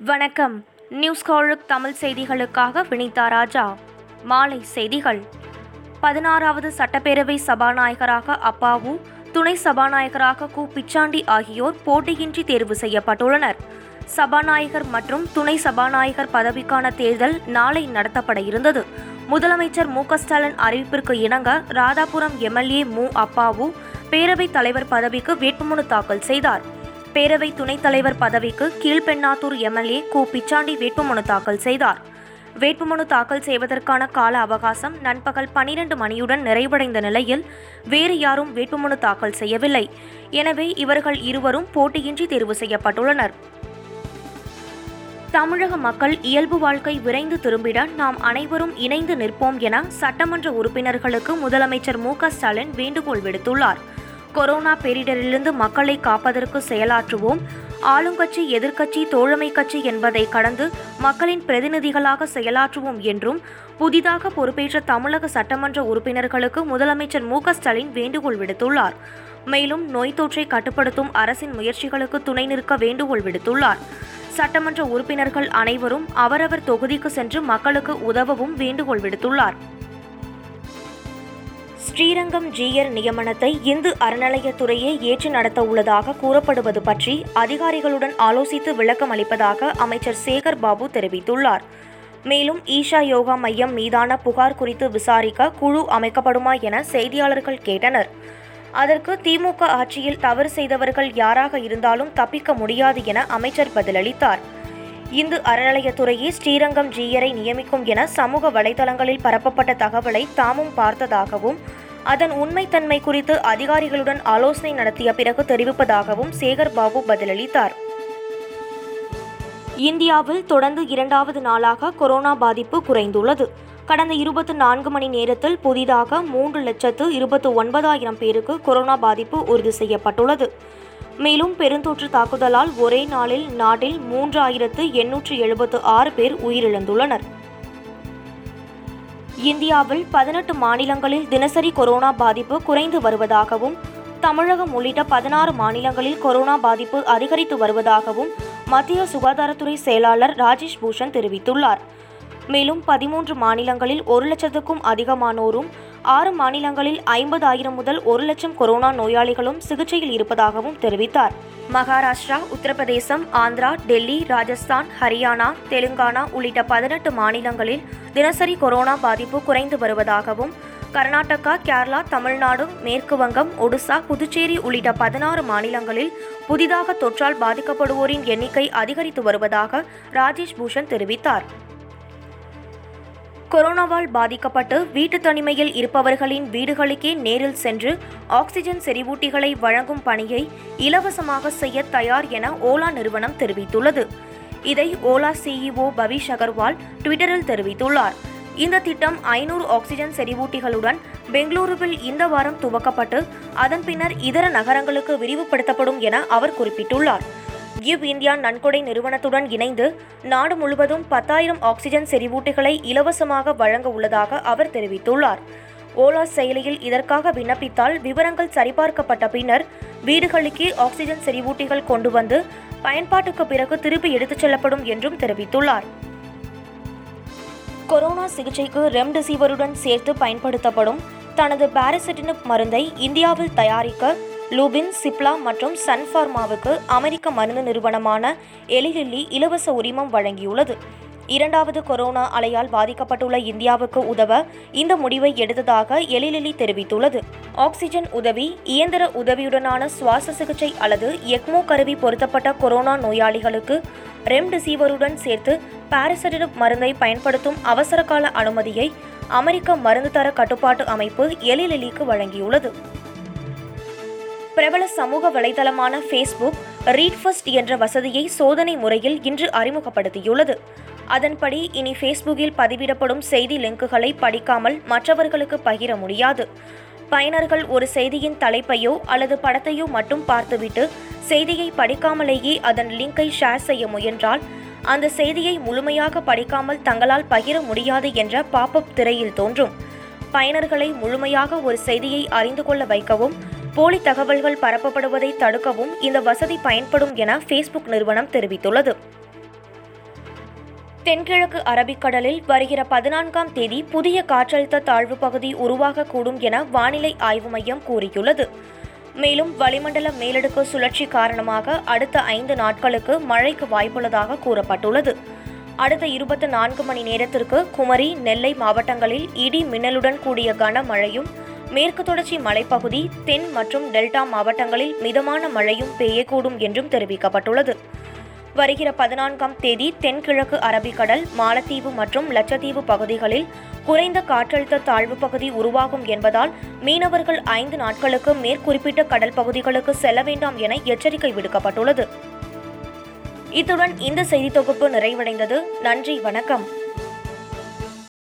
வணக்கம். நியூஸ் காலுக் தமிழ் செய்திகளுக்காக வினிதா ராஜா. மாலை செய்திகள். பதினாறாவது சட்டப்பேரவை சபாநாயகராக அப்பாவு துணை சபாநாயகராக கு. பிச்சாண்டி ஆகியோர் போட்டியின்றி தேர்வு செய்யப்பட்டுள்ளனர். சபாநாயகர் மற்றும் துணை சபாநாயகர் பதவிக்கான தேர்தல் நாளை நடத்தப்பட இருந்தது. முதலமைச்சர் மு. ஸ்டாலின் அறிவிப்பிற்கு இணங்க ராதாபுரம் எம்எல்ஏ மு. அப்பாவு பேரவைத் தலைவர் பதவிக்கு வேட்புமனு தாக்கல் செய்தார். பேரவை துணைத் தலைவர் பதவிக்கு கீழ்பெண்ணாத்தூர் எம்எல்ஏ கு. பிச்சாண்டி வேட்புமனு தாக்கல் செய்தார். வேட்புமனு தாக்கல் செய்வதற்கான கால அவகாசம் நண்பகல் பனிரெண்டு மணியுடன் நிறைவடைந்த நிலையில் வேறு யாரும் வேட்புமனு தாக்கல் செய்யவில்லை. எனவே இவர்கள் இருவரும் போட்டியின்றி தேர்வு செய்யப்பட்டுள்ளனர். தமிழக மக்கள் இயல்பு வாழ்க்கை விரைந்து திரும்பிட நாம் அனைவரும் இணைந்து நிற்போம் என சட்டமன்ற உறுப்பினர்களுக்கு முதலமைச்சர் மு. க. ஸ்டாலின் வேண்டுகோள் விடுத்துள்ளார். கொரோனா பேரிடரிலிருந்து மக்களை காப்பதற்கு செயலாற்றுவோம். ஆளுங்கட்சி எதிர்க்கட்சி தோழமை கட்சி என்பதை கடந்து மக்களின் பிரதிநிதிகளாக செயலாற்றுவோம் என்றும் புதிதாக பொறுப்பேற்ற தமிழக சட்டமன்ற உறுப்பினர்களுக்கு முதலமைச்சர் மு ஸ்டாலின் வேண்டுகோள் விடுத்துள்ளார். மேலும் நோய் தொற்றை கட்டுப்படுத்தும் அரசின் முயற்சிகளுக்கு துணை நிற்க வேண்டுகோள் விடுத்துள்ளார். சட்டமன்ற உறுப்பினர்கள் அனைவரும் அவரவர் தொகுதிக்கு சென்று மக்களுக்கு உதவவும் வேண்டுகோள் விடுத்துள்ளார். ஸ்ரீரங்கம் ஜீயர் நியமனத்தை இந்து அறநிலையத்துறையே ஏற்று நடத்த உள்ளதாக கூறப்படுவது பற்றி அதிகாரிகளுடன் ஆலோசித்து விளக்கம் அளிப்பதாக அமைச்சர் சேகர் பாபு தெரிவித்துள்ளார். மேலும் ஈஷா யோகா மையம் மீதான புகார் குறித்து விசாரிக்க குழு அமைக்கப்படுமா என செய்தியாளர்கள் கேட்டனர். அதற்கு திமுக ஆட்சியில் தவறு செய்தவர்கள் யாராக இருந்தாலும் தப்பிக்க முடியாது என அமைச்சர் பதிலளித்தார். இந்து அறநிலையத்துறையே ஸ்ரீரங்கம் ஜீயரை நியமிக்கும் என சமூக வலைதளங்களில் பரப்பப்பட்ட தகவலை தாமும் பார்த்ததாகவும் அதன் உண்மைத்தன்மை குறித்து அதிகாரிகளுடன் ஆலோசனை நடத்திய பிறகு தெரிவிப்பதாகவும் சேகர் பாபு பதிலளித்தார். இந்தியாவில் தொடர்ந்து இரண்டாவது நாளாக கொரோனா பாதிப்பு குறைந்துள்ளது. கடந்த இருபத்தி நான்கு மணி நேரத்தில் புதிதாக மூன்று லட்சத்து இருபத்தி ஒன்பதாயிரம் பேருக்கு கொரோனா பாதிப்பு உறுதி செய்யப்பட்டுள்ளது. மேலும் பெருந்தொற்று தாக்குதலால் ஒரே நாளில் நாட்டில் மூன்று ஆயிரத்து எண்ணூற்று எழுபத்து ஆறு பேர் உயிரிழந்துள்ளனர். இந்தியாவில் பதினெட்டு மாநிலங்களில் தினசரி கொரோனா பாதிப்பு குறைந்து வருவதாகவும் தமிழகம் உள்ளிட்ட பதினாறு மாநிலங்களில் கொரோனா பாதிப்பு அதிகரித்து வருவதாகவும் மத்திய சுகாதாரத்துறை செயலாளர் ராஜேஷ் பூஷன் தெரிவித்துள்ளார். மேலும் பதிமூன்று மாநிலங்களில் ஒரு லட்சத்துக்கும் அதிகமானோரும் ஆறு மாநிலங்களில் ஐம்பதாயிரம் முதல் ஒரு லட்சம் கொரோனா நோயாளிகளும் சிகிச்சையில் இருப்பதாகவும் தெரிவித்தார். மகாராஷ்டிரா உத்தரப்பிரதேசம் ஆந்திரா டெல்லி ராஜஸ்தான் ஹரியானா தெலுங்கானா உள்ளிட்ட பதினெட்டு மாநிலங்களில் தினசரி கொரோனா பாதிப்பு குறைந்து வருவதாகவும் கர்நாடகா கேரளா தமிழ்நாடு மேற்கு வங்கம் ஒடிசா புதுச்சேரி உள்ளிட்ட பதினாறு மாநிலங்களில் புதிதாக தொற்றால் பாதிக்கப்படுவோரின் எண்ணிக்கை அதிகரித்து வருவதாக ராஜேஷ் பூஷன் தெரிவித்தார். கொரோனாவால் பாதிக்கப்பட்டு வீட்டு தனிமையில் இருப்பவர்களின் வீடுகளுக்கே நேரில் சென்று ஆக்சிஜன் செறிவூட்டிகளை வழங்கும் பணியை இலவசமாக செய்ய தயார் என ஓலா நிறுவனம் தெரிவித்துள்ளது. இதை ஓலா சிஇஓ பவிஷ் அகர்வால் ட்விட்டரில் தெரிவித்துள்ளார். இந்த திட்டம் ஐநூறு ஆக்சிஜன் செறிவூட்டிகளுடன் பெங்களூருவில் இந்த வாரம் துவக்கப்பட்டு அதன் பின்னர் இதர நகரங்களுக்கு விரிவுபடுத்தப்படும் என அவர் குறிப்பிட்டுள்ளார். கிவ் இந்தியா நன்கொடை நிறுவனத்துடன் இணைந்து நாடு முழுவதும் பத்தாயிரம் ஆக்சிஜன் செறிவூட்டிகளை இலவசமாக வழங்க உள்ளதாக அவர் தெரிவித்துள்ளார். ஓலா செயலியில் இதற்காக விண்ணப்பித்தால் விவரங்கள் சரிபார்க்கப்பட்ட பின்னர் வீடுகளுக்கே ஆக்சிஜன் செறிவூட்டிகள் கொண்டு வந்து பயன்பாட்டுக்கு பிறகு திருப்பி எடுத்துச் செல்லப்படும் என்றும் தெரிவித்துள்ளார். கொரோனா சிகிச்சைக்கு ரெம்டெசிவருடன் சேர்த்து பயன்படுத்தப்படும் தனது பாரசிட்டினிப் மருந்தை இந்தியாவில் தயாரிக்க லூபின் சிப்லா மற்றும் சன்ஃபார்மாவுக்கு அமெரிக்க மருந்து நிறுவனமான எலிலில்லி இலவச உரிமம் வழங்கியுள்ளது. இரண்டாவது கொரோனா அலையால் பாதிக்கப்பட்டுள்ள இந்தியாவுக்கு உதவ இந்த முடிவை எடுத்ததாக எலிலில்லி தெரிவித்துள்ளது. ஆக்சிஜன் உதவி இயந்திர உதவியுடனான சுவாச சிகிச்சை அல்லது எக்மோ கருவி பொருத்தப்பட்ட கொரோனா நோயாளிகளுக்கு ரெம்டெசிவருடன் சேர்த்து பாரசிட்டினிப் மருந்தை பயன்படுத்தும் அவசரகால அனுமதியை அமெரிக்க மருந்து தர கட்டுப்பாட்டு அமைப்பு எலிலில்லிக்கு வழங்கியுள்ளது. பிரபல சமூக வலைதளமான ஃபேஸ்புக் ரீட் ஃபர்ஸ்ட் என்ற வசதியை சோதனை முறையில் இன்று அறிமுகப்படுத்தியுள்ளது. அதன்படி இனி ஃபேஸ்புக்கில் பதிவிடப்படும் செய்தி லிங்குகளை படிக்காமல் மற்றவர்களுக்கு பகிர முடியாது. பயனர்கள் ஒரு செய்தியின் தலைப்பையோ அல்லது படத்தையோ மட்டும் பார்த்துவிட்டு செய்தியை படிக்காமலேயே அதன் லிங்கை ஷேர் செய்ய முயன்றால் அந்த செய்தியை முழுமையாக படிக்காமல் தங்களால் பகிர முடியாது என்ற பாப்பப் திரையில் தோன்றும். பயனர்களை முழுமையாக ஒரு செய்தியை அறிந்து கொள்ள வைக்கவும் போலி தகவல்கள் பரப்பப்படுவதை தடுக்கவும் இந்த வசதி பயன்படும் என ஃபேஸ்புக் நிறுவனம் தெரிவித்துள்ளது. தென்கிழக்கு அரபிக்கடலில் வருகிற பதினான்காம் தேதி புதிய காற்றழுத்த தாழ்வு பகுதி உருவாகக்கூடும் என வானிலை ஆய்வு மையம் கூறியுள்ளது. மேலும் வளிமண்டல மேலடுக்கு சுழற்சி காரணமாக அடுத்த ஐந்து நாட்களுக்கு மழைக்கு வாய்ப்புள்ளதாக கூறப்பட்டுள்ளது. அடுத்த இருபத்தி நான்கு மணி நேரத்திற்கு குமரி நெல்லை மாவட்டங்களில் இடி மின்னலுடன் கூடிய கனமழையும் மேற்கு தொடர்ச்சி மலைப்பகுதி தென் மற்றும் டெல்டா மாவட்டங்களில் மிதமான மழையும் பெய்யக்கூடும் என்றும் தெரிவிக்கப்பட்டுள்ளது. வருகிற பதினான்காம் தேதி தென்கிழக்கு அரபிக்கடல் மாலத்தீவு மற்றும் லட்சத்தீவு பகுதிகளில் குறைந்த காற்றழுத்த தாழ்வு பகுதி உருவாகும் என்பதால் மீனவர்கள் ஐந்து நாட்களுக்கு மேற்குறிப்பிட்ட கடல் பகுதிகளுக்கு செல்ல வேண்டாம் என எச்சரிக்கை விடுக்கப்பட்டுள்ளது. இத்துடன் இந்த செய்தி தொகுப்பு நிறைவடைந்தது. நன்றி வணக்கம்.